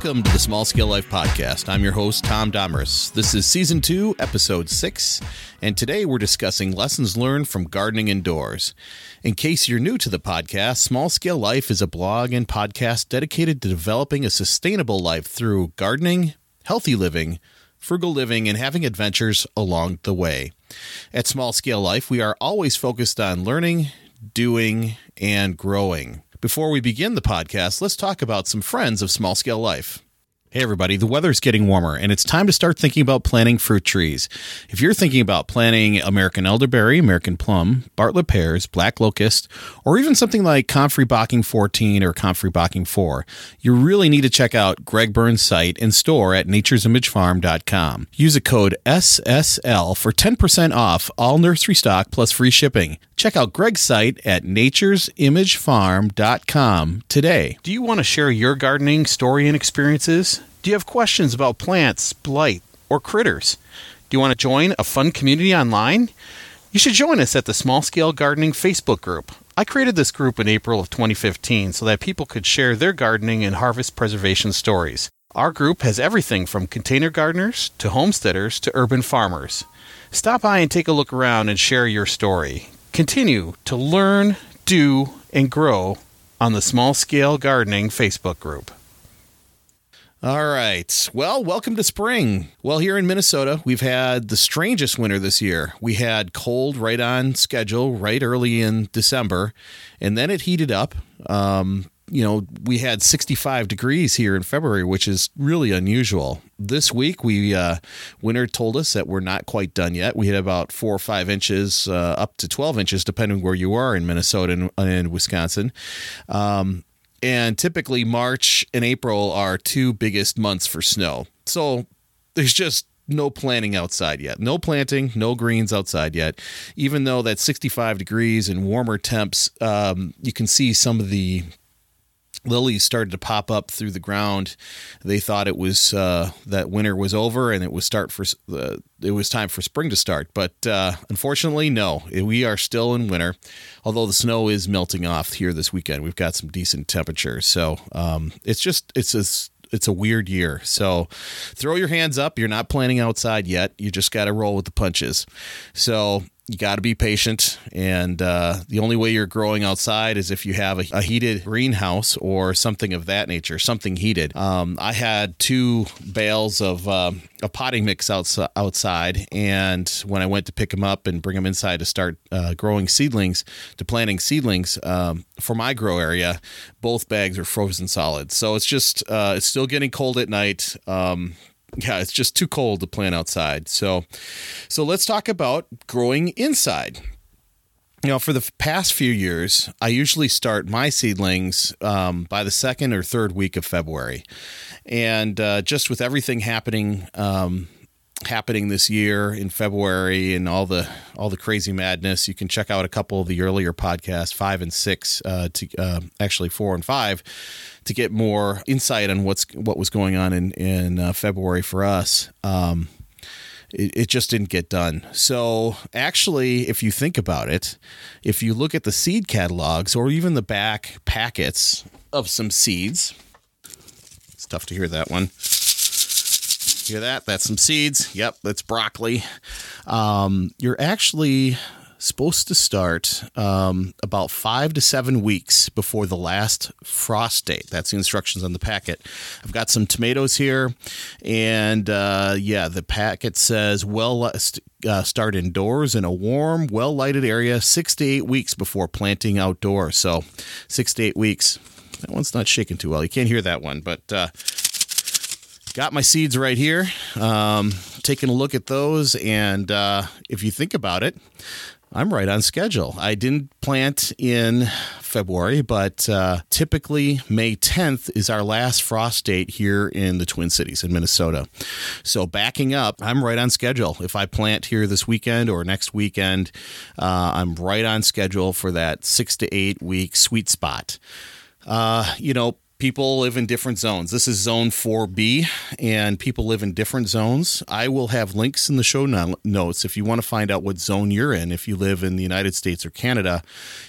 Welcome to the Small Scale Life Podcast. I'm your host, Tom Domris. This is Season 2, Episode 6, and today we're discussing lessons learned from gardening indoors. In case you're new to the podcast, Small Scale Life is a blog and podcast dedicated to developing a sustainable life through gardening, healthy living, frugal living, and having adventures along the way. At Small Scale Life, we are always focused on learning, doing, and growing. Before we begin the podcast, let's talk about some friends of Small Scale Life. Hey, everybody, the weather's getting warmer and it's time to start thinking about planting fruit trees. If you're thinking about planting American elderberry, American plum, Bartlett pears, black locust, or even something like Comfrey Bocking 14 or Comfrey Bocking 4, you really need to check out Greg Burns' site and store at naturesimagefarm.com. Use a code SSL for 10% off all nursery stock plus free shipping. Check out Greg's site at naturesimagefarm.com today. Do you want to share your gardening story and experiences? Do you have questions about plants, blight, or critters? Do you want to join a fun community online? You should join us at the Small Scale Gardening Facebook group. I created this group in April of 2015 so that people could share their gardening and harvest preservation stories. Our group has everything from container gardeners to homesteaders to urban farmers. Stop by and take a look around and share your story. Continue to learn, do, and grow on the Small Scale Gardening Facebook group. All right. Well, welcome to spring. Well, here in Minnesota, we've had the strangest winter this year. We had cold right on schedule, right early in December, and then it heated up. Um, you know, we had 65 degrees here in February, which is really unusual. This week, we uh, winter told us that we're not quite done yet. We had about four or five inches, uh, up to 12 inches, depending where you are in Minnesota and, and Wisconsin. Um, and typically, March and April are two biggest months for snow. So there's just no planting outside yet. No planting, no greens outside yet. Even though that 65 degrees and warmer temps, um, you can see some of the lilies started to pop up through the ground. They thought it was uh, that winter was over and it was start for uh, it was time for spring to start. But uh, unfortunately, no, we are still in winter. Although the snow is melting off here this weekend, we've got some decent temperatures. So um, it's just it's a it's a weird year. So throw your hands up. You're not planning outside yet. You just got to roll with the punches. So you got to be patient. And uh, the only way you're growing outside is if you have a, a, heated greenhouse or something of that nature, something heated. Um, I had two bales of uh, a potting mix outside, outside, and when I went to pick them up and bring them inside to start uh, growing seedlings, to planting seedlings um, for my grow area, both bags are frozen solid. So it's just uh, it's still getting cold at night. Yeah, it's just too cold to plant outside. So, so let's talk about growing inside. You know, for the past few years, I usually start my seedlings um, by the second or third week of February, and uh, just with everything happening um, happening this year in February and all the all the crazy madness, you can check out a couple of the earlier podcasts, five and six, uh, to uh, actually four and five, to get more insight on what's what was going on in in uh, February for us. Um, it, it just didn't get done. So actually, if you think about it, if you look at the seed catalogs or even the back packets of some seeds, it's tough to hear that one Hear that? That's some seeds. Yep, that's broccoli. Um, you're actually supposed to start um, about five to seven weeks before the last frost date. That's the instructions on the packet. I've got some tomatoes here, and uh, yeah, the packet says well uh, start indoors in a warm, well lighted area six to eight weeks before planting outdoors. So six to eight weeks. That one's not shaking too well. You can't hear that one, but. Uh, got my seeds right here. Um, taking a look at those, and uh, if you think about it, I'm right on schedule. I didn't plant in February, but uh, typically May 10th is our last frost date here in the Twin Cities in Minnesota. So backing up, I'm right on schedule. If I plant here this weekend or next weekend, uh, I'm right on schedule for that six to eight week sweet spot. Uh, you know, people live in different zones. This is zone 4B, and people live in different zones. I will have links in the show notes if you want to find out what zone you're in. If you live in the United States or Canada,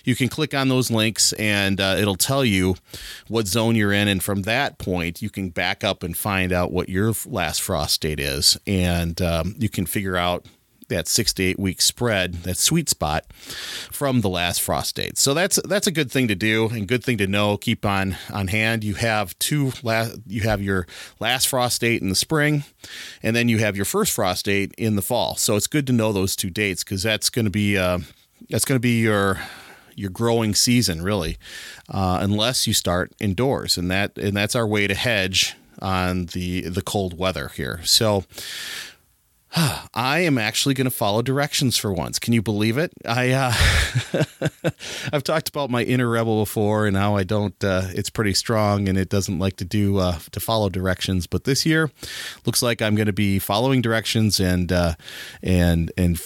you can click on those links and uh, it'll tell you what zone you're in. And from that point, you can back up and find out what your last frost date is. And um, you can figure out that six to eight week spread, that sweet spot from the last frost date. So that's that's a good thing to do and good thing to know. Keep on on hand. You have two last. You have your last frost date in the spring, and then you have your first frost date in the fall. So it's good to know those two dates because that's going to be uh, that's going to be your your growing season really, uh, unless you start indoors, and that and that's our way to hedge on the the cold weather here. So I am actually going to follow directions for once. Can you believe it? I uh, I've talked about my inner rebel before, and how I don't. Uh, it's pretty strong, and it doesn't like to do uh, to follow directions. But this year, looks like I'm going to be following directions and uh, and and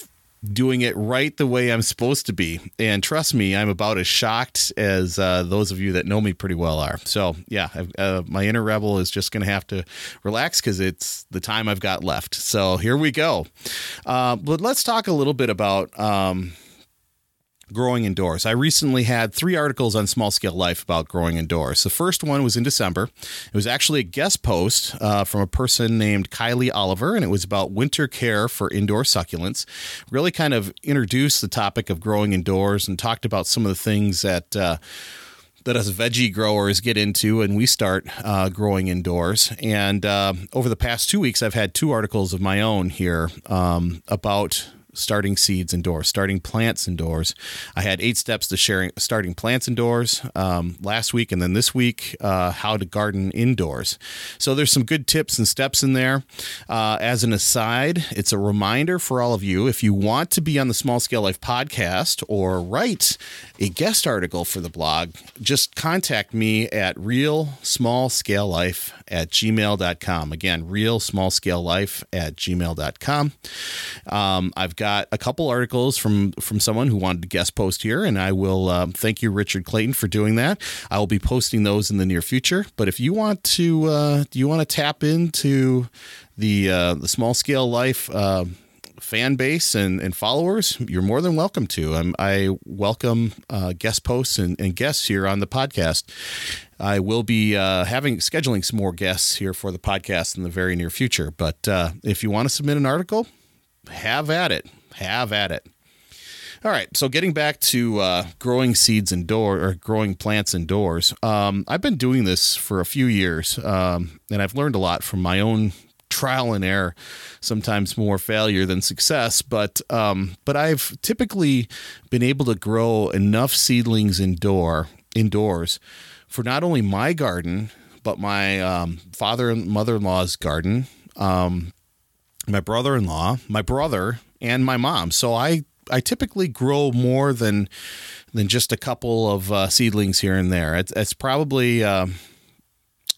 doing it right the way I'm supposed to be. And trust me, I'm about as shocked as uh, those of you that know me pretty well are. So, yeah, uh, my inner rebel is just going to have to relax because it's the time I've got left. So, here we go. Uh, but let's talk a little bit about. Um, growing indoors. I recently had three articles on Small Scale Life about growing indoors. The first one was in December. It was actually a guest post uh, from a person named Kylie Oliver, and it was about winter care for indoor succulents. Really kind of introduced the topic of growing indoors and talked about some of the things that. Uh, that us veggie growers get into and we start uh, growing indoors. And uh, over the past two weeks, I've had two articles of my own here um, about starting seeds indoors, starting plants indoors. I had eight steps to sharing starting plants indoors um, last week, and then this week, uh, how to garden indoors. So there's some good tips and steps in there. Uh, as an aside, it's a reminder for all of you if you want to be on the Small Scale Life podcast or write a guest article for the blog, just contact me at real small scale life at gmail.com. Again, real small scale life at gmail.com. Um, I've got a couple articles from, from someone who wanted to guest post here, and I will um, thank you, Richard Clayton, for doing that. I will be posting those in the near future. But if you want to, uh, do you want to tap into the uh, the small scale life uh, fan base and, and followers, you're more than welcome to. I'm, i welcome uh, guest posts and, and, guests here on the podcast. I will be uh, having scheduling some more guests here for the podcast in the very near future. But uh, if you want to submit an article, have at it. Have at it. All right, so getting back to uh, growing seeds indoor or growing plants indoors, um, I've been doing this for a few years, um, and I've learned a lot from my own trial and error, sometimes more failure than success. But um, but I've typically been able to grow enough seedlings indoor indoors for not only my garden but my um, father and mother in law's garden, um, my brother in law, my brother, and my mom. So I I typically grow more than than just a couple of uh, seedlings here and there. It's, it's probably uh,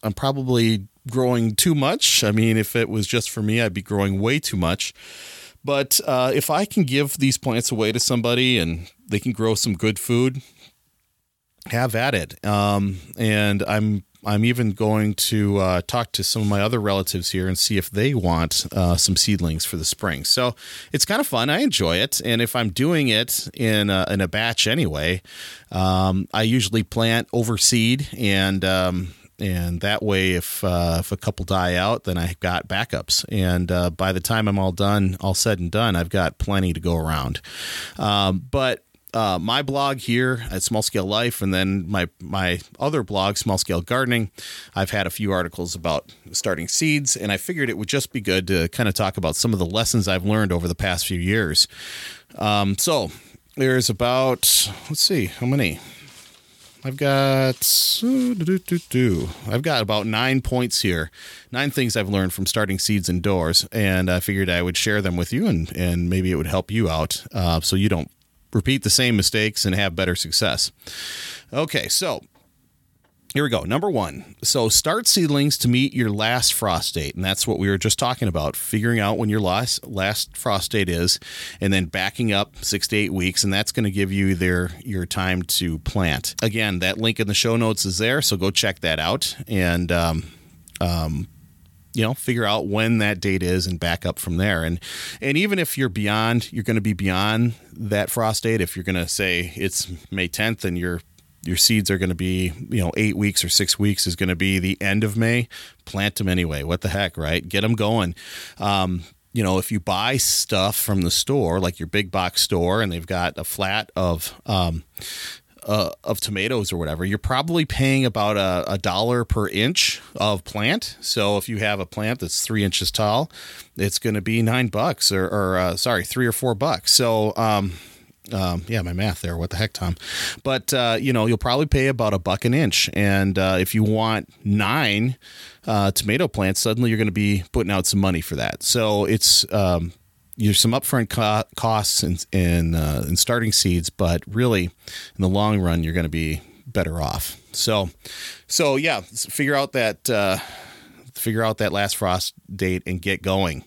I'm probably growing too much. I mean, if it was just for me, I'd be growing way too much. But uh, if I can give these plants away to somebody and they can grow some good food, have at it. Um, and I'm I'm even going to uh, talk to some of my other relatives here and see if they want uh, some seedlings for the spring. So it's kind of fun. I enjoy it, and if I'm doing it in a, in a batch anyway, um, I usually plant overseed and um, and that way, if uh, if a couple die out, then I've got backups. And uh, by the time I'm all done, all said and done, I've got plenty to go around. Um, but uh, my blog here at Small Scale Life, and then my my other blog, Small Scale Gardening. I've had a few articles about starting seeds, and I figured it would just be good to kind of talk about some of the lessons I've learned over the past few years. Um, so there's about let's see how many I've got I've got about nine points here, nine things I've learned from starting seeds indoors, and I figured I would share them with you, and and maybe it would help you out, uh, so you don't repeat the same mistakes and have better success. Okay, so here we go. Number one. So start seedlings to meet your last frost date. And that's what we were just talking about, figuring out when your last last frost date is, and then backing up six to eight weeks. And that's going to give you their your time to plant. Again, that link in the show notes is there. So go check that out. And um, um, you know figure out when that date is and back up from there. And and even if you're beyond you're going to be beyond that frost date if you're going to say it's may 10th and your your seeds are going to be you know eight weeks or six weeks is going to be the end of may plant them anyway. What the heck right? Get them going. Um, you know if you buy stuff from the store like your big box store and they've got a flat of um, uh, of tomatoes or whatever, you're probably paying about a, a, dollar per inch of plant. So if you have a plant that's three inches tall, it's going to be nine bucks or, or uh, sorry, three or four bucks. So, um, um, yeah, my math there. What the heck, Tom? But uh, you know, you'll probably pay about a buck an inch, and uh, if you want nine uh, tomato plants, suddenly you're going to be putting out some money for that. So it's um, there's some upfront co- costs in in, uh, in starting seeds, but really, in the long run, you're going to be better off. So, so yeah, figure out that uh, figure out that last frost date and get going.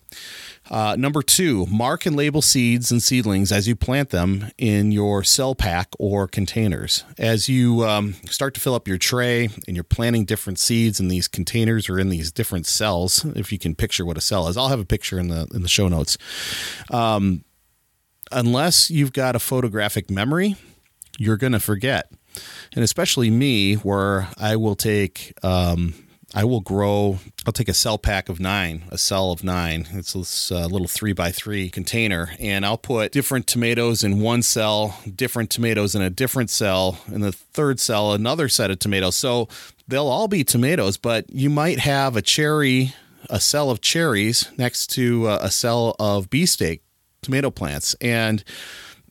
Uh, number two, mark and label seeds and seedlings as you plant them in your cell pack or containers. As you um, start to fill up your tray and you're planting different seeds in these containers or in these different cells, if you can picture what a cell is, I'll have a picture in the in the show notes. Um, unless you've got a photographic memory, you're going to forget, and especially me, where I will take. Um, I will grow. I'll take a cell pack of nine, a cell of nine. It's this uh, little three by three container, and I'll put different tomatoes in one cell, different tomatoes in a different cell, in the third cell, another set of tomatoes. So they'll all be tomatoes, but you might have a cherry, a cell of cherries next to uh, a cell of beefsteak tomato plants. And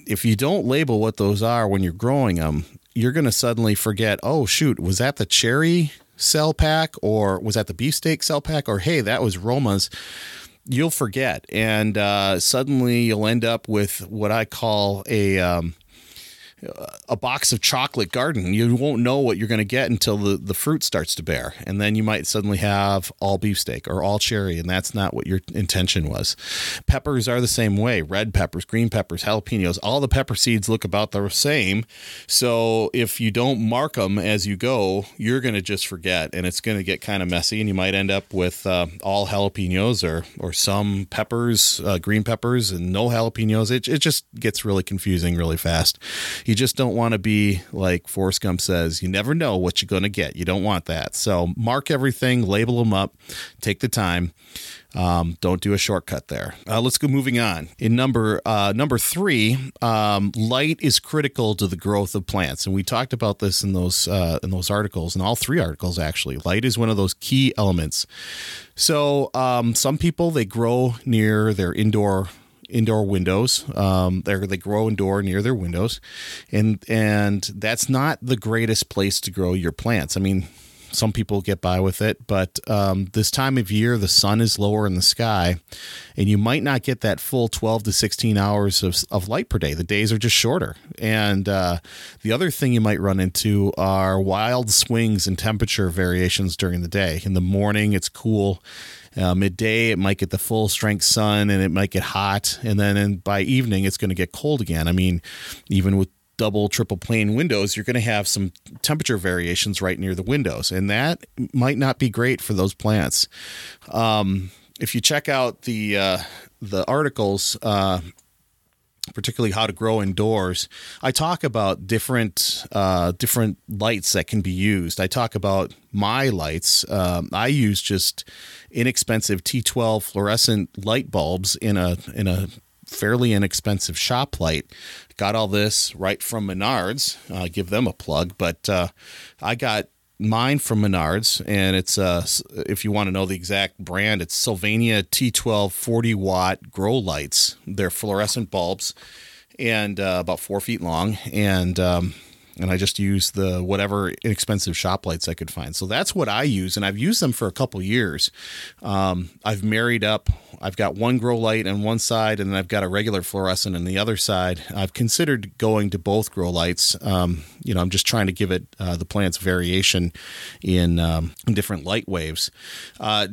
if you don't label what those are when you're growing them, you're going to suddenly forget, oh, shoot, was that the cherry? Cell pack or was that the beefsteak cell pack? Or hey that was roma's. You'll forget. And uh, suddenly you'll end up with what i call a um, a box of chocolate garden. You won't know what you're going to get until the, the fruit starts to bear. And then you might suddenly have all beefsteak or all cherry, and that's not what your intention was. Peppers are the same way red peppers, green peppers, jalapenos, all the pepper seeds look about the same. So if you don't mark them as you go, you're going to just forget, and it's going to get kind of messy, and you might end up with uh, all jalapenos or, or some peppers, uh, green peppers, and no jalapenos. It, it just gets really confusing really fast you just don't want to be like Forrest Gump says, you never know what you're going to get. You don't want that. So mark everything, label them up, take the time. Um, don't do a shortcut there. Uh, let's go moving on. In number uh, number three, um, light is critical to the growth of plants, and we talked about this in those uh, in those articles, in all three articles actually. Light is one of those key elements. So um, some people they grow near their indoor indoor windows. Um, they they grow indoor near their windows, and and that's not the greatest place to grow your plants. I mean, some people get by with it, but um, this time of year, the sun is lower in the sky, and you might not get that full 12 to 16 hours of, of light per day. The days are just shorter. And uh, the other thing you might run into are wild swings in temperature variations during the day. In the morning, it's cool uh, midday, it might get the full strength sun and it might get hot. And then by evening, it's going to get cold again. I mean, even with double, triple pane windows, you're going to have some temperature variations right near the windows. And that might not be great for those plants. Um, if you check out the, uh, the articles, uh, particularly how to grow indoors, I talk about different uh, different lights that can be used. I talk about my lights. Um, I use just inexpensive T12 fluorescent light bulbs in a in a fairly inexpensive shop light. Got all this right from Menards. Uh, give them a plug, but uh, I got mine from Menards, and it's uh, if you want to know the exact brand, it's Sylvania T12 40 watt grow lights. They're fluorescent bulbs, and uh, about four feet long, and um, and I just use the whatever inexpensive shop lights I could find. So that's what I use, and I've used them for a couple years. Um, I've married up. I've got one grow light on one side, and then I've got a regular fluorescent on the other side. I've considered going to both grow lights. Um, you know, I'm just trying to give it uh, the plant's variation in, um, in different light waves. Uh,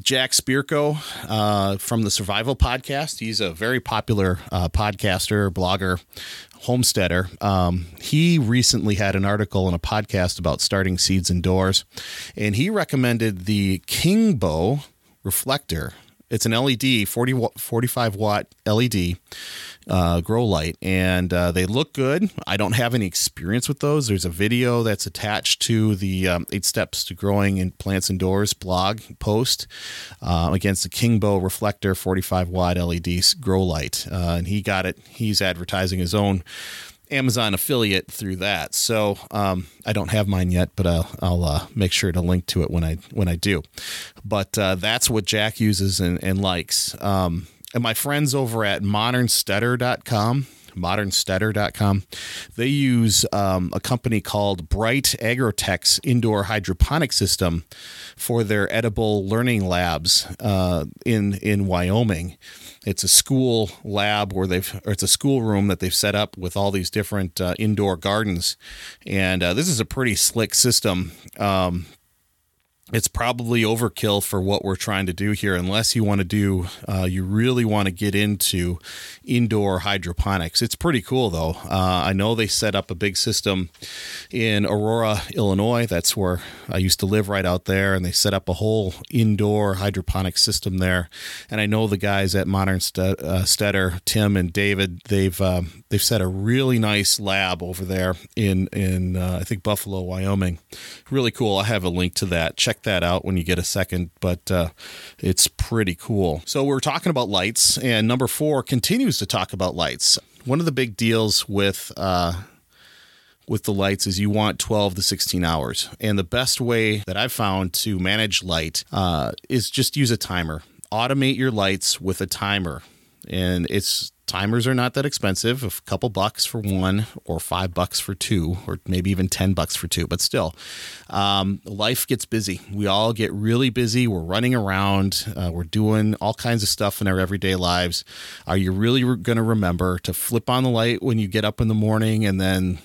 Jack Spirko uh, from the Survival Podcast. He's a very popular uh, podcaster, blogger, homesteader. Um, he recently had an article in a podcast about starting seeds indoors, and he recommended the Kingbo reflector. It's an LED, 40, 45 watt LED uh, grow light, and uh, they look good. I don't have any experience with those. There's a video that's attached to the um, Eight Steps to Growing in Plants Indoors blog post uh, against the Kingbo Reflector 45 watt LED grow light, uh, and he got it. He's advertising his own. Amazon affiliate through that. So um, I don't have mine yet, but I'll, I'll uh, make sure to link to it when I when I do. But uh, that's what Jack uses and, and likes. Um, and my friends over at modernsteader.com modernsteader.com. They use um, a company called Bright Agrotech's indoor hydroponic system for their edible learning labs uh, in in Wyoming. It's a school lab where they've, or it's a school room that they've set up with all these different uh, indoor gardens, and uh, this is a pretty slick system. Um, it's probably overkill for what we're trying to do here unless you want to do uh, you really want to get into indoor hydroponics. It's pretty cool though. Uh, i know they set up a big system in aurora illinois. That's where i used to live right out there and they set up a whole indoor hydroponic system there. And i know the guys at modern uh, steader tim and david they've um, they've set a really nice lab over there in in uh, i think buffalo wyoming. Really cool. I have a link to that. Check that out when you get a second, but uh, it's pretty cool. So we're talking about lights, and number four continues to talk about lights. One of the big deals with uh, with the lights is you want 12 to 16 hours, and the best way that I've found to manage light uh, is just use a timer. Automate your lights with a timer, and it's timers are not that expensive. A couple bucks for one or five bucks for two or maybe even ten bucks for two but still um, life gets busy. We all get really busy. We're running around uh, we're doing all kinds of stuff in our everyday lives. Are you really re- going to remember to flip on the light when you get up in the morning and then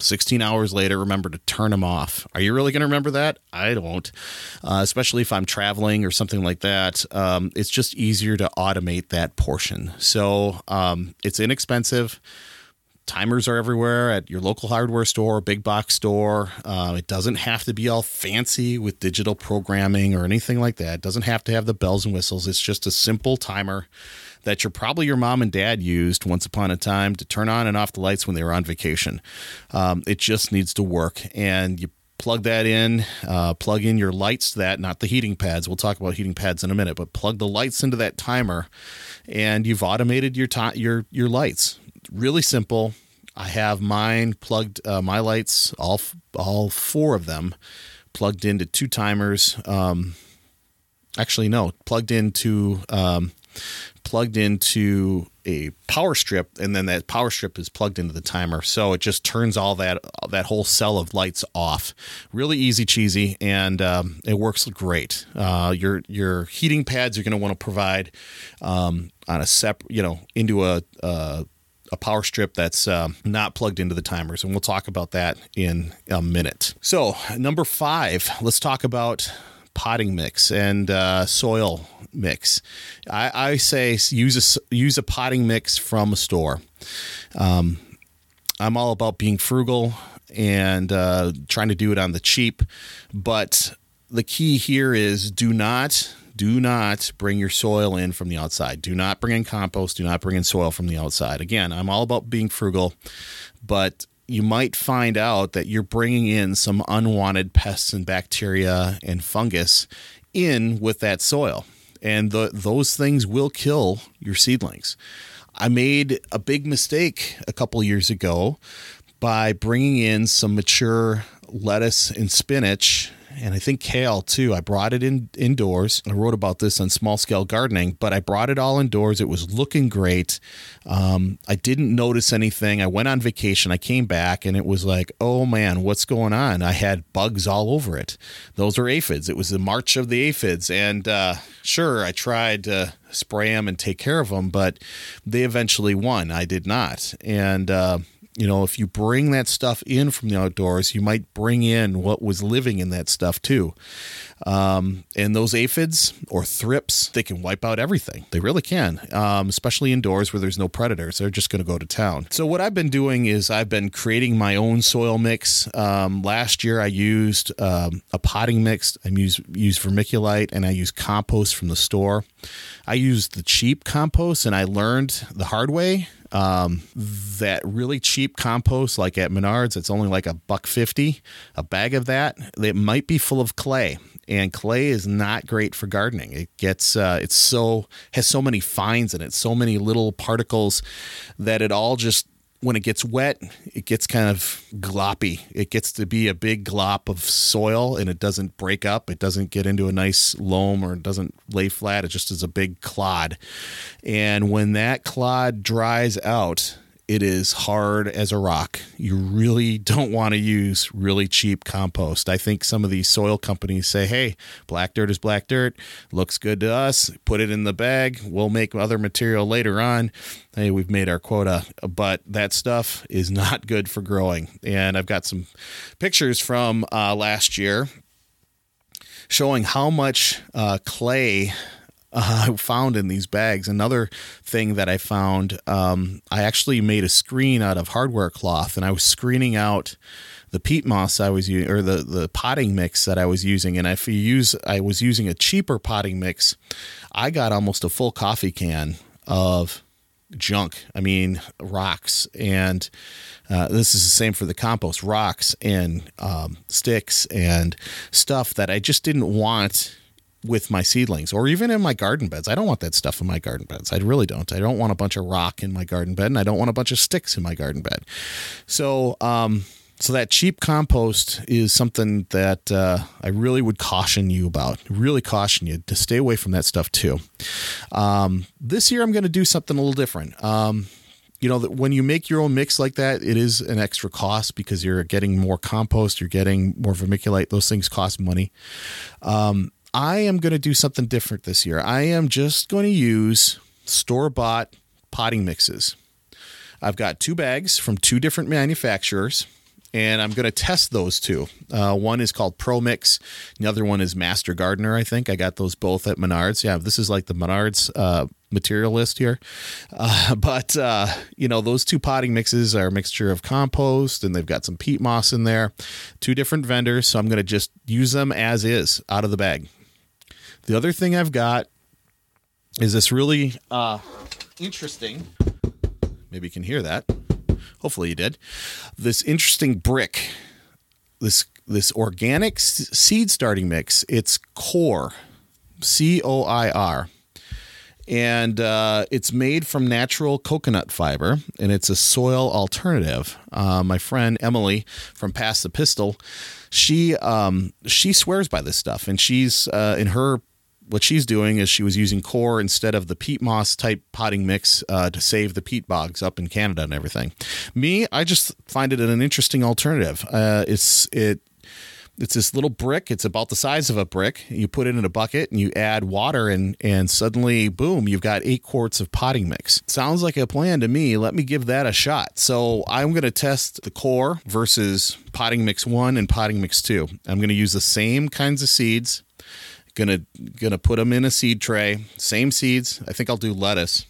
16 hours later, remember to turn them off. Are you really going to remember that? I don't, uh, especially if I'm traveling or something like that. Um, it's just easier to automate that portion. So um, it's inexpensive. Timers are everywhere at your local hardware store, big box store. Uh, it doesn't have to be all fancy with digital programming or anything like that. It doesn't have to have the bells and whistles. It's just a simple timer that your probably your mom and dad used once upon a time to turn on and off the lights when they were on vacation. Um, it just needs to work, and you plug that in, uh, plug in your lights to that, not the heating pads. We'll talk about heating pads in a minute, but plug the lights into that timer, and you've automated your ti- your your lights. Really simple. I have mine plugged, uh, my lights, all all four of them, plugged into two timers. Um, actually, no, plugged into um, plugged into a power strip and then that power strip is plugged into the timer. So it just turns all that that whole cell of lights off. Really easy cheesy and um, it works great. Uh, your your heating pads you're going to want to provide um, on a separate you know into a, a a power strip that's uh, not plugged into the timers, and we'll talk about that in a minute. So, number five, let's talk about potting mix and uh, soil mix. I, I, say use a use a potting mix from a store. Um, I'm all about being frugal and uh, trying to do it on the cheap, but the key here is do not do not bring your soil in from the outside. Do not bring in compost. Do not bring in soil from the outside. Again, I'm all about being frugal, but you might find out that you're bringing in some unwanted pests and bacteria and fungus in with that soil. And the, those things will kill your seedlings. I made a big mistake a couple years ago by bringing in some mature lettuce and spinach and I think kale too. I brought it in indoors. I wrote about this on small scale gardening, but I brought it all indoors. It was looking great. Um, I didn't notice anything. I went on vacation. I came back and it was like, oh man, what's going on? I had bugs all over it. Those are aphids. It was the March of the aphids, and uh, sure, I tried to spray them and take care of them, but they eventually won. I did not, and. Uh, you know, if you bring that stuff in from the outdoors, you might bring in what was living in that stuff too. Um, and those aphids or thrips, they can wipe out everything. They really can, um, especially indoors where there's no predators. They're just going to go to town. So, what I've been doing is I've been creating my own soil mix. Um, last year, I used um, a potting mix. I used, used vermiculite and I used compost from the store. I used the cheap compost and I learned the hard way um, that really cheap compost, like at Menards, it's only like a buck fifty a bag of that. It might be full of clay, and clay is not great for gardening. It gets uh, it's so has so many fines in it, so many little particles that it all just when it gets wet, it gets kind of gloppy. It gets to be a big glop of soil and it doesn't break up. It doesn't get into a nice loam or it doesn't lay flat. It just is a big clod. And when that clod dries out, it is hard as a rock. You really don't want to use really cheap compost. I think some of these soil companies say, hey, black dirt is black dirt, looks good to us, put it in the bag, we'll make other material later on. Hey, we've made our quota, but that stuff is not good for growing. And I've got some pictures from uh, last year showing how much uh, clay uh, found in these bags. Another thing that I found, um, I actually made a screen out of hardware cloth, and I was screening out the peat moss I was using, or the the potting mix that I was using. And if you use, I was using a cheaper potting mix, I got almost a full coffee can of junk. I mean, rocks and. Uh, this is the same for the compost rocks and um, sticks and stuff that I just didn't want with my seedlings or even in my garden beds. I don't want that stuff in my garden beds. I really don't. I don't want a bunch of rock in my garden bed and I don't want a bunch of sticks in my garden bed. So, um, so that cheap compost is something that uh, I really would caution you about. Really caution you to stay away from that stuff too. Um, this year, I'm going to do something a little different. Um, you know when you make your own mix like that, it is an extra cost because you're getting more compost, you're getting more vermiculite. Those things cost money. Um, I am going to do something different this year. I am just going to use store bought potting mixes. I've got two bags from two different manufacturers, and I'm going to test those two. Uh, one is called Pro Mix, the other one is Master Gardener. I think I got those both at Menards. Yeah, this is like the Menards uh, material list here. Uh, but, uh, you know, those two potting mixes are a mixture of compost and they've got some peat moss in there. Two different vendors. So I'm going to just use them as is out of the bag. The other thing I've got is this really uh, interesting. Maybe you can hear that. Hopefully you did. This interesting brick. This this organic seed starting mix. It's Coir, C O I R, and uh, it's made from natural coconut fiber, and it's a soil alternative. Uh, my friend Emily from Pass the Pistil, she um, she swears by this stuff, and she's uh, in her what she's doing is she was using coir instead of the peat moss type potting mix uh, to save the peat bogs up in Canada and everything. Me, I just find it an interesting alternative. Uh, it's it it's this little brick. It's about the size of a brick. You put it in a bucket and you add water and and suddenly boom, you've got 8 quarts of potting mix. Sounds like a plan to me. Let me give that a shot. So, I'm going to test the coir versus potting mix 1 and potting mix 2. I'm going to use the same kinds of seeds gonna gonna put them in a seed tray same seeds. I think i'll do lettuce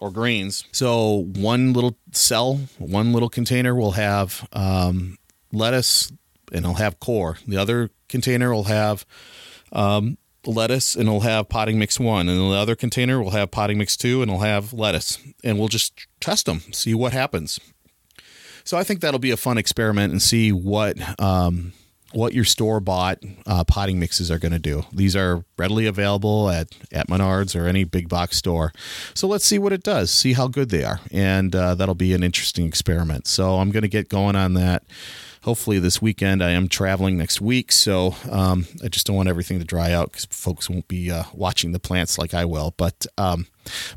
or greens. So one little cell one little container will have um, lettuce and it'll have coir. the other container will have um, lettuce and it'll have potting mix one. And the other container will have potting mix two and it'll have lettuce. And we'll just test them see what happens. So i think that'll be a fun experiment and see what um, what your store bought uh, potting mixes are going to do. These are readily available at, at Menards or any big box store. So let's see what it does, see how good they are. And uh, that'll be an interesting experiment. So I'm going to get going on that. Hopefully, this weekend. I am traveling next week. So um, I just don't want everything to dry out because folks won't be uh, watching the plants like I will. But, um,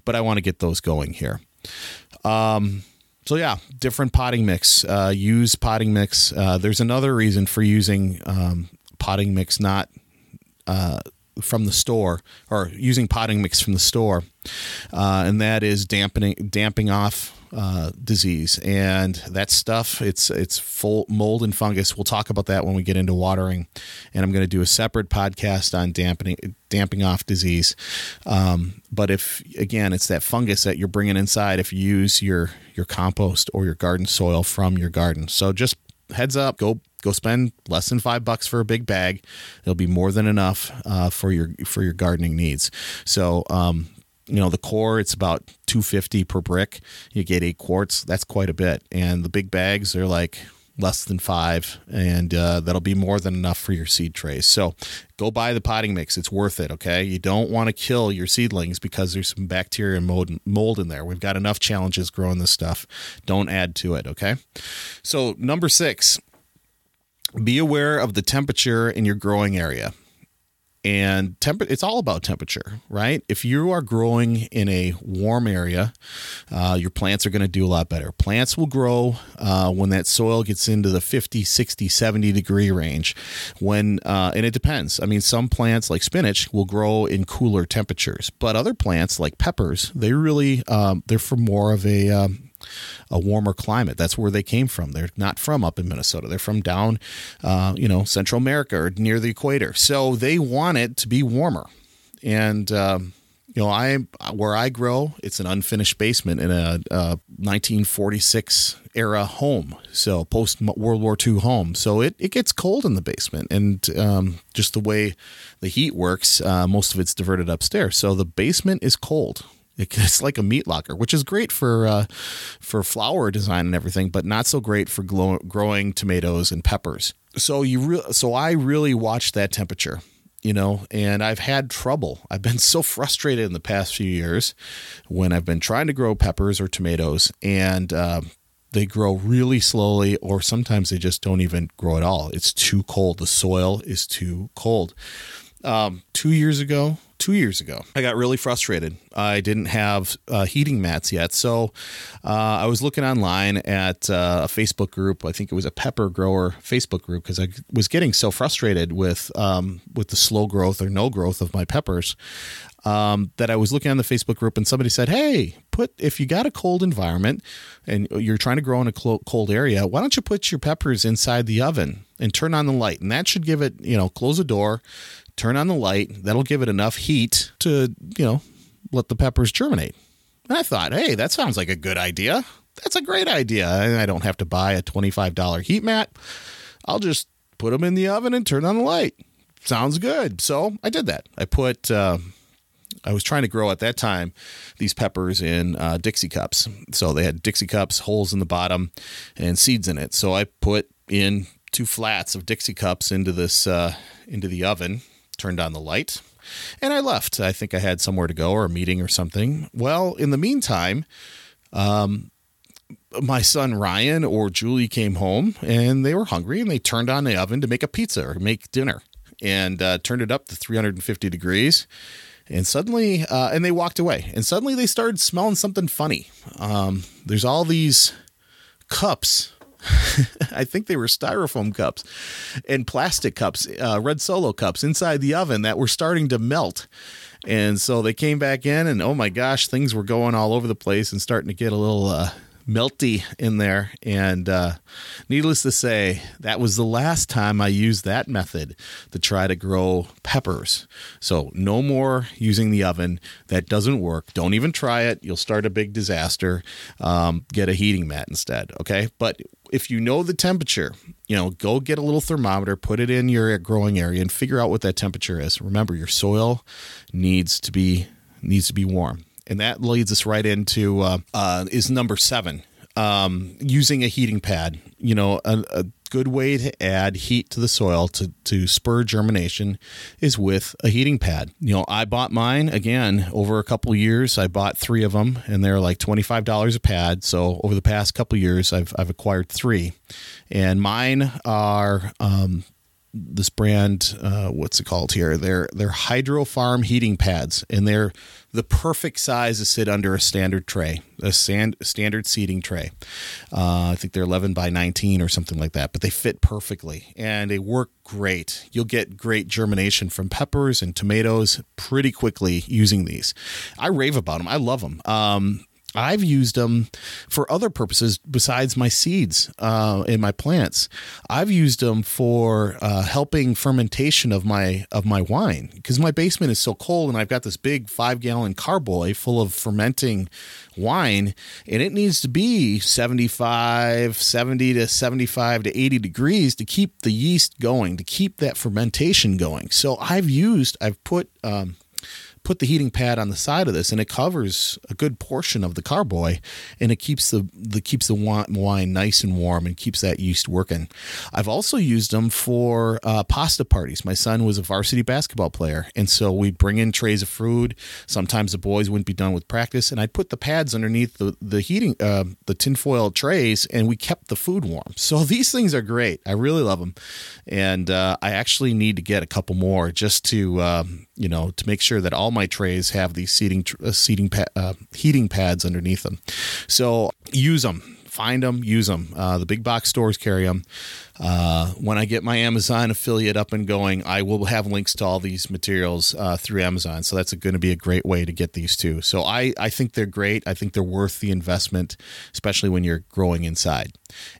but I want to get those going here. Um, so yeah, different potting mix. Uh, use potting mix. Uh, there's another reason for using um, potting mix not uh, from the store or using potting mix from the store, uh, and that is dampening damping off uh, disease. And that stuff it's it's full mold and fungus. We'll talk about that when we get into watering. And i'm going to do a separate podcast on dampening damping off disease. Um, but if again it's that fungus that you're bringing inside if you use your your compost or your garden soil from your garden. So just heads up go go spend less than five bucks for a big bag. It'll be more than enough uh, for your for your gardening needs. So um, you know the coir it's about 250 per brick. You get eight quarts. That's quite a bit. And the big bags are like less than five and uh, that'll be more than enough for your seed trays. So go buy the potting mix. It's worth it okay? You don't want to kill your seedlings because there's some bacteria and mold, mold in there. We've got enough challenges growing this stuff. Don't add to it okay? So number six be aware of the temperature in your growing area and temp- it's all about temperature right? If you are growing in a warm area uh, your plants are going to do a lot better. Plants will grow uh, when that soil gets into the 50 60 70 degree range. When uh, and it depends. I mean some plants like spinach will grow in cooler temperatures but other plants like peppers they really um, they're for more of a um, a warmer climate. That's where they came from. They're not from up in Minnesota. They're from down, uh, you know, Central America or near the equator. So they want it to be warmer. And um, you know, I where I grow, it's an unfinished basement in a, a 1946 era home, so post World War II home. So it, it gets cold in the basement, and um, just the way the heat works, uh, most of it's diverted upstairs. So the basement is cold it's like a meat locker, which is great for uh, for flower design and everything, but not so great for glow- growing tomatoes and peppers. So you re- so I really watch that temperature, you know, and I've had trouble. I've been so frustrated in the past few years when I've been trying to grow peppers or tomatoes, and uh, they grow really slowly, or sometimes they just don't even grow at all. It's too cold. The soil is too cold. Um, two years ago, two years ago. I got really frustrated. I didn't have uh, heating mats yet, so uh, I was looking online at uh, a Facebook group. I think it was a pepper grower Facebook group because I was getting so frustrated with um, with the slow growth or no growth of my peppers um, that I was looking on the Facebook group and somebody said, "Hey, put if you got a cold environment and you're trying to grow in a cold area, why don't you put your peppers inside the oven and turn on the light? And that should give it, you know, close the door, turn on the light. That'll give it enough heat to, you know, let the peppers germinate. And I thought, hey, that sounds like a good idea. That's a great idea. I don't have to buy a $25 heat mat. I'll just put them in the oven and turn on the light. Sounds good. So I did that. I put, uh, I was trying to grow at that time these peppers in uh, Dixie cups. So they had Dixie cups, holes in the bottom, and seeds in it. So I put in two flats of Dixie cups into this uh, into the oven turned on the light, and I left. I think I had somewhere to go or a meeting or something. Well, in the meantime, um, my son Ryan or Julie came home and they were hungry and they turned on the oven to make a pizza or make dinner and uh, turned it up to 350 degrees. And suddenly, uh, and they walked away. And suddenly they started smelling something funny. Um, there's all these cups I think they were styrofoam cups and plastic cups, uh, red solo cups inside the oven that were starting to melt. And so they came back in, and oh my gosh, things were going all over the place and starting to get a little uh, melty in there. And uh, needless to say, that was the last time I used that method to try to grow peppers. So no more using the oven. That doesn't work. Don't even try it. You'll start a big disaster. Um, get a heating mat instead. Okay. But if you know the temperature, you know, go get a little thermometer, put it in your growing area, and figure out what that temperature is. Remember, your soil needs to be needs to be warm and that leads us right into uh, uh, is number seven. Um, using a heating pad, you know, a, a, good way to add heat to the soil to, to spur germination is with a heating pad. You know, I bought mine again over a couple years. I bought three of them and they're like $25 a pad. So over the past couple years, I've, I've acquired three and mine are, um, this brand, uh, what's it called here? They're they're Hydro Farm heating pads, and they're the perfect size to sit under a standard tray, a sand, standard seating tray. Uh, I think they're 11 by 19 or something like that, but they fit perfectly and they work great. You'll get great germination from peppers and tomatoes pretty quickly using these. I rave about them. I love them. Um, I've used them for other purposes besides my seeds uh, in my plants. I've used them for uh, helping fermentation of my of my wine because my basement is so cold and I've got this big five gallon carboy full of fermenting wine and it needs to be 75 70 to 75 to 80 degrees to keep the yeast going to keep that fermentation going so i've used i've put um, put the heating pad on the side of this, and it covers a good portion of the carboy, and it keeps the the keeps the wine nice and warm and keeps that yeast working. I've also used them for uh, pasta parties. My son was a varsity basketball player, and so we'd bring in trays of food. Sometimes the boys wouldn't be done with practice, and I'd put the pads underneath the the heating uh, the tinfoil trays, and we kept the food warm. So these things are great. I really love them, and uh, I actually need to get a couple more just to um, you know to make sure that all my trays have these seating uh, seating pa- uh, heating pads underneath them. So use them, find them, use them. Uh, the big box stores carry them. Uh, when I get my Amazon affiliate up and going, I will have links to all these materials uh, through Amazon. So that's going to be a great way to get these too. So I, I think they're great. I think they're worth the investment, especially when you're growing inside.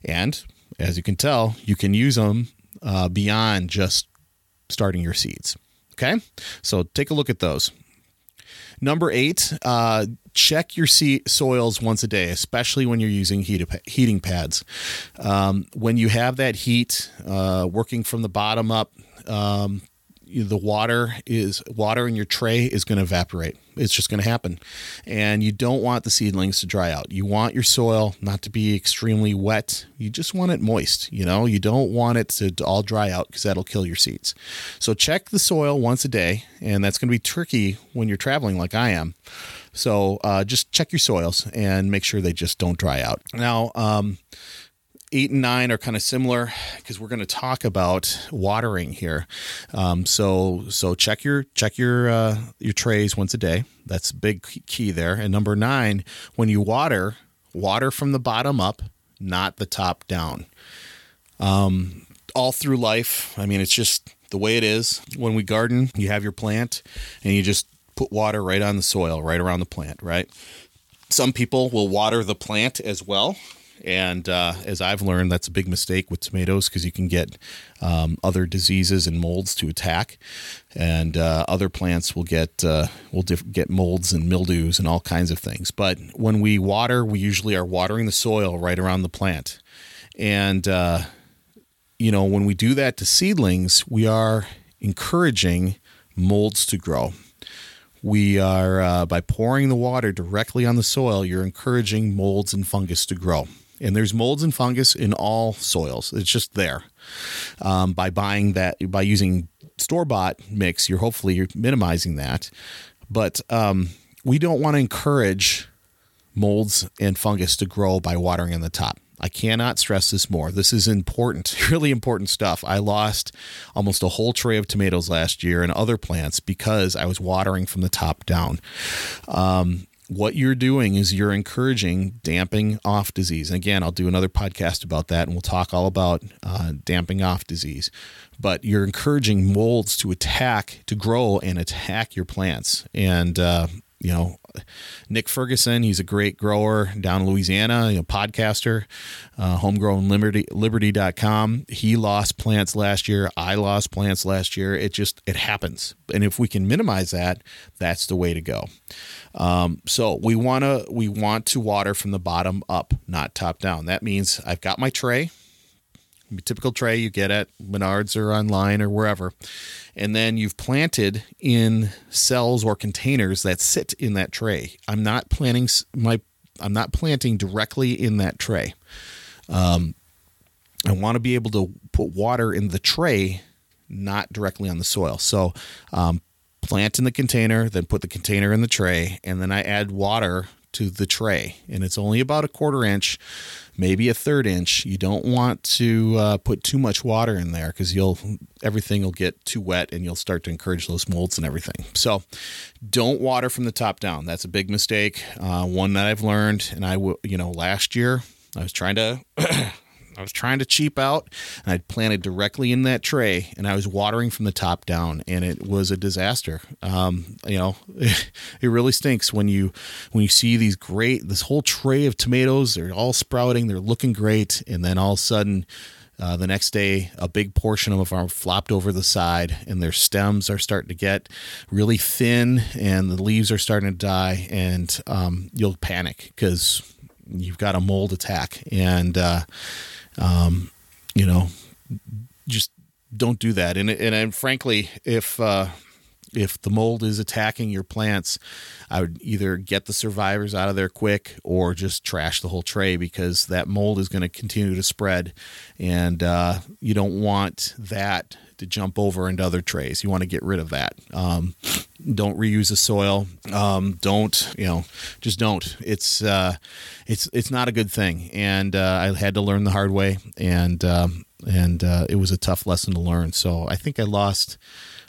And as you can tell, you can use them uh, beyond just starting your seeds. Okay, so take a look at those. Number eight, uh, check your soils once a day, especially when you're using heat, heating pads. Um, when you have that heat uh, working from the bottom up, um, the water is water in your tray is going to evaporate. It's just going to happen. And you don't want the seedlings to dry out. You want your soil not to be extremely wet. You just want it moist, you know? You don't want it to, all dry out because that'll kill your seeds. So check the soil once a day, and that's going to be tricky when you're traveling like I am. So uh, just check your soils and make sure they just don't dry out. Now, um, eight and nine are kind of similar because we're going to talk about watering here. Um, so so check your check your uh, your trays once a day. That's a big key there. And number nine, when you water, water from the bottom up, not the top down. Um, all through life, I mean, it's just the way it is. When we garden, you have your plant, and you just put water right on the soil, right around the plant, right? Some people will water the plant as well. And uh, as I've learned, that's a big mistake with tomatoes because you can get um, other diseases and molds to attack, and uh, other plants will get uh, will diff- get molds and mildews and all kinds of things. But when we water, we usually are watering the soil right around the plant, and uh, you know when we do that to seedlings, we are encouraging molds to grow. We are uh, by pouring the water directly on the soil you're encouraging molds and fungus to grow and there's molds and fungus in all soils. It's just there. Um, by buying that, by using store bought mix, you're hopefully you're minimizing that. But um, we don't want to encourage molds and fungus to grow by watering on the top. I cannot stress this more. This is important, really important stuff. I lost almost a whole tray of tomatoes last year and other plants because I was watering from the top down. Um, what you're doing is you're encouraging damping off disease. And again, I'll do another podcast about that and we'll talk all about uh, damping off disease. But you're encouraging molds to attack, to grow and attack your plants. And, uh, you know, Nick Ferguson, he's a great grower down in Louisiana, a podcaster, uh, homegrown liberty, liberty.com. He lost plants last year. I lost plants last year. It just, it happens. And if we can minimize that, that's the way to go. Um, so we want to, we want to water from the bottom up, not top down. That means I've got my tray typical tray you get at Menards or online or wherever. And then you've planted in cells or containers that sit in that tray. I'm not planting my I'm not planting directly in that tray. Um, I want to be able to put water in the tray, not directly on the soil. So, um, plant in the container, then put the container in the tray, and then I add water to the tray. And it's only about a quarter inch, maybe a third inch. You don't want to uh, put too much water in there because you'll everything will get too wet and you'll start to encourage those molds and everything. So don't water from the top down. That's a big mistake. Uh, one that I've learned, and I will, you know, last year I was trying to I was trying to cheap out and I'd planted directly in that tray and I was watering from the top down and it was a disaster. Um, you know, it really stinks when you when you see these great this whole tray of tomatoes, they're all sprouting, they're looking great, and then all of a sudden uh, the next day, a big portion of them are flopped over the side, and their stems are starting to get really thin, and the leaves are starting to die, and um, you'll panic because you've got a mold attack, and uh, um, you know, just don't do that. And and, and frankly, if uh, if the mold is attacking your plants, I would either get the survivors out of there quick or just trash the whole tray because that mold is going to continue to spread, and uh, you don't want that to jump over into other trays. You want to get rid of that. Um, don't reuse the soil. Um, don't you know? Just don't. It's uh, it's it's not a good thing. And uh, I had to learn the hard way, and um, and uh, it was a tough lesson to learn. So I think I lost.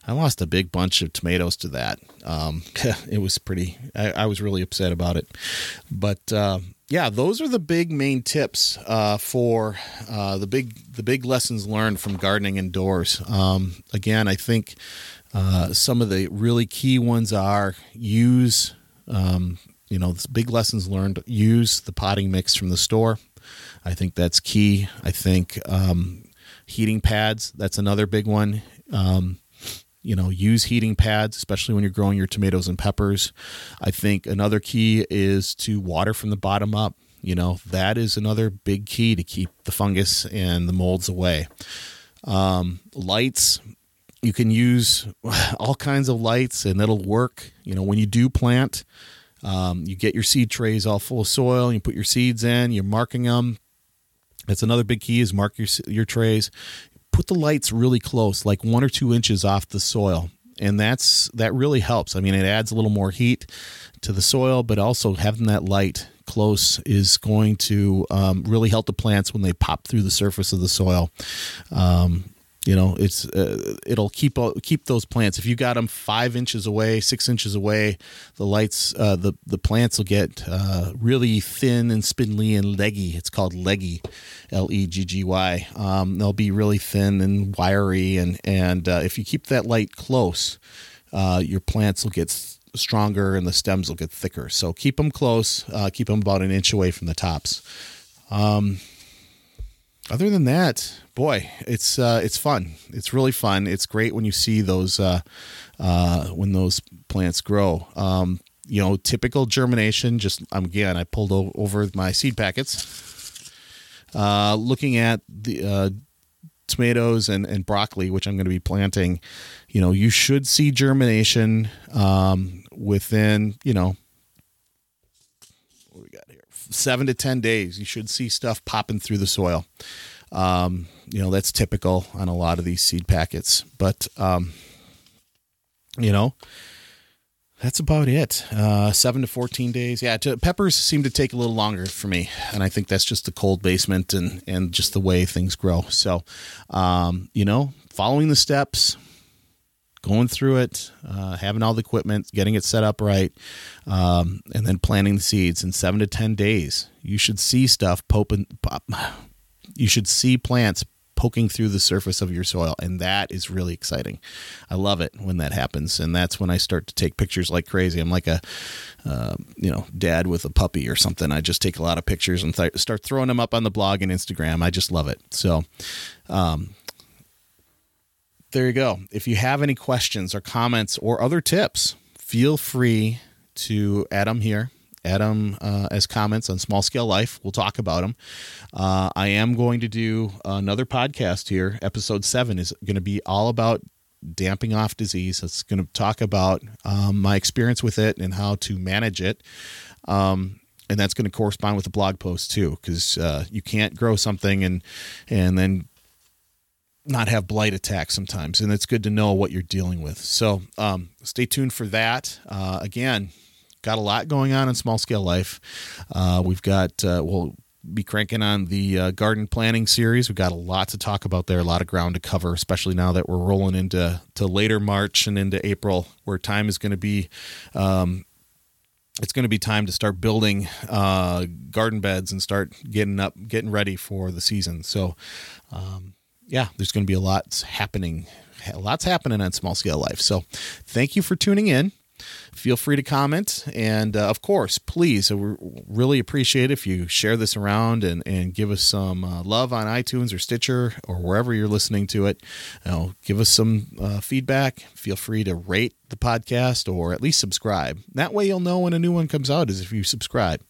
I lost a big bunch of tomatoes to that. Um, it was pretty. I, I, was really upset about it, but uh, yeah, those are the big main tips uh, for uh, the big the big lessons learned from gardening indoors. Um, again, I think uh, some of the really key ones are use um, you know big lessons learned. Use the potting mix from the store. I think that's key. I think um, heating pads. That's another big one. Um, you know use heating pads especially when you're growing your tomatoes and peppers. I think another key is to water from the bottom up. You know that is another big key to keep the fungus and the molds away. Um, lights you can use all kinds of lights and it'll work. You know when you do plant um, you get your seed trays all full of soil you put your seeds in you're marking them that's another big key is mark your your trays put the lights really close, like one or two inches off the soil. And that's that really helps. I mean, it adds a little more heat to the soil, but also having that light close is going to um, really help the plants when they pop through the surface of the soil. Um, you know it's uh, it'll keep keep those plants. If you got them five inches away six inches away the lights uh, the the plants will get uh, really thin and spindly and leggy. It's called leggy l-e-g-g-y um, they'll be really thin and wiry and and uh, if you keep that light close uh, your plants will get stronger and the stems will get thicker. So keep them close uh, keep them about an inch away from the tops. Um, other than that, boy, it's uh, it's fun. It's really fun. It's great when you see those uh, uh, when those plants grow. Um, you know, typical germination. Just um, again, I pulled o- over my seed packets, uh, looking at the uh, tomatoes and, and broccoli, which I'm going to be planting. You know, you should see germination um, within you know seven to 10 days, you should see stuff popping through the soil. Um, you know, that's typical on a lot of these seed packets. But, um, you know, that's about it. Uh, seven to 14 days. Yeah, to, peppers seem to take a little longer for me. And I think that's just the cold basement and, and just the way things grow. So, um, you know, following the steps, going through it, uh, having all the equipment, getting it set up right, um, and then planting the seeds in seven to ten days. You should see stuff popping. Pop, you should see plants poking through the surface of your soil, and that is really exciting. I love it when that happens, and that's when I start to take pictures like crazy. I'm like a, uh, you know, dad with a puppy or something. I just take a lot of pictures and th- start throwing them up on the blog and Instagram. I just love it. So, um, there you go. If you have any questions or comments or other tips, feel free to add them here. Add them uh, as comments on Small Scale Life. We'll talk about them. Uh, I am going to do another podcast here. Episode seven is going to be all about damping off disease. It's going to talk about um, my experience with it and how to manage it. Um, and that's going to correspond with the blog post too, because uh, you can't grow something and and then not have blight attacks sometimes, and it's good to know what you're dealing with. So um, stay tuned for that. Uh, again, got a lot going on in small scale life. Uh, we've got uh, we'll be cranking on the uh, garden planning series. We've got a lot to talk about there, a lot of ground to cover, especially now that we're rolling into to later March and into April, where time is going to be. Um, it's going to be time to start building uh, garden beds and start getting up, getting ready for the season. So, um, yeah, there's going to be a lot happening, lots happening on small scale life. So, thank you for tuning in feel free to comment. And uh, of course, please, we really appreciate if you share this around and, and give us some uh, love on iTunes or Stitcher or wherever you're listening to it. You know, give us some uh, feedback. Feel free to rate the podcast or at least subscribe. That way you'll know when a new one comes out is if you subscribe.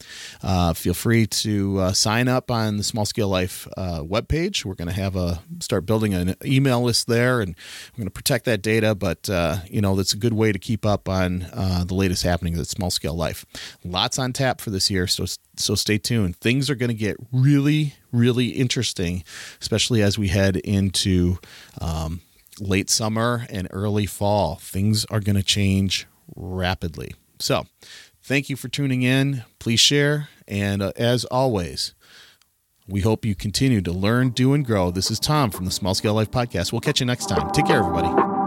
Uh, feel free to uh, sign up on the Small Scale Life uh, webpage. We're going to have a start building an email list there and we're going to protect that data, but uh, you know, that's a good way to keep up on uh, the latest happenings at Small Scale Life. Lots on tap for this year, so so stay tuned. Things are going to get really, really interesting, especially as we head into um, late summer and early fall. Things are going to change rapidly. So, thank you for tuning in. Please share. And uh, as always, we hope you continue to learn, do, and grow. This is Tom from the Small Scale Life Podcast. We'll catch you next time. Take care, everybody.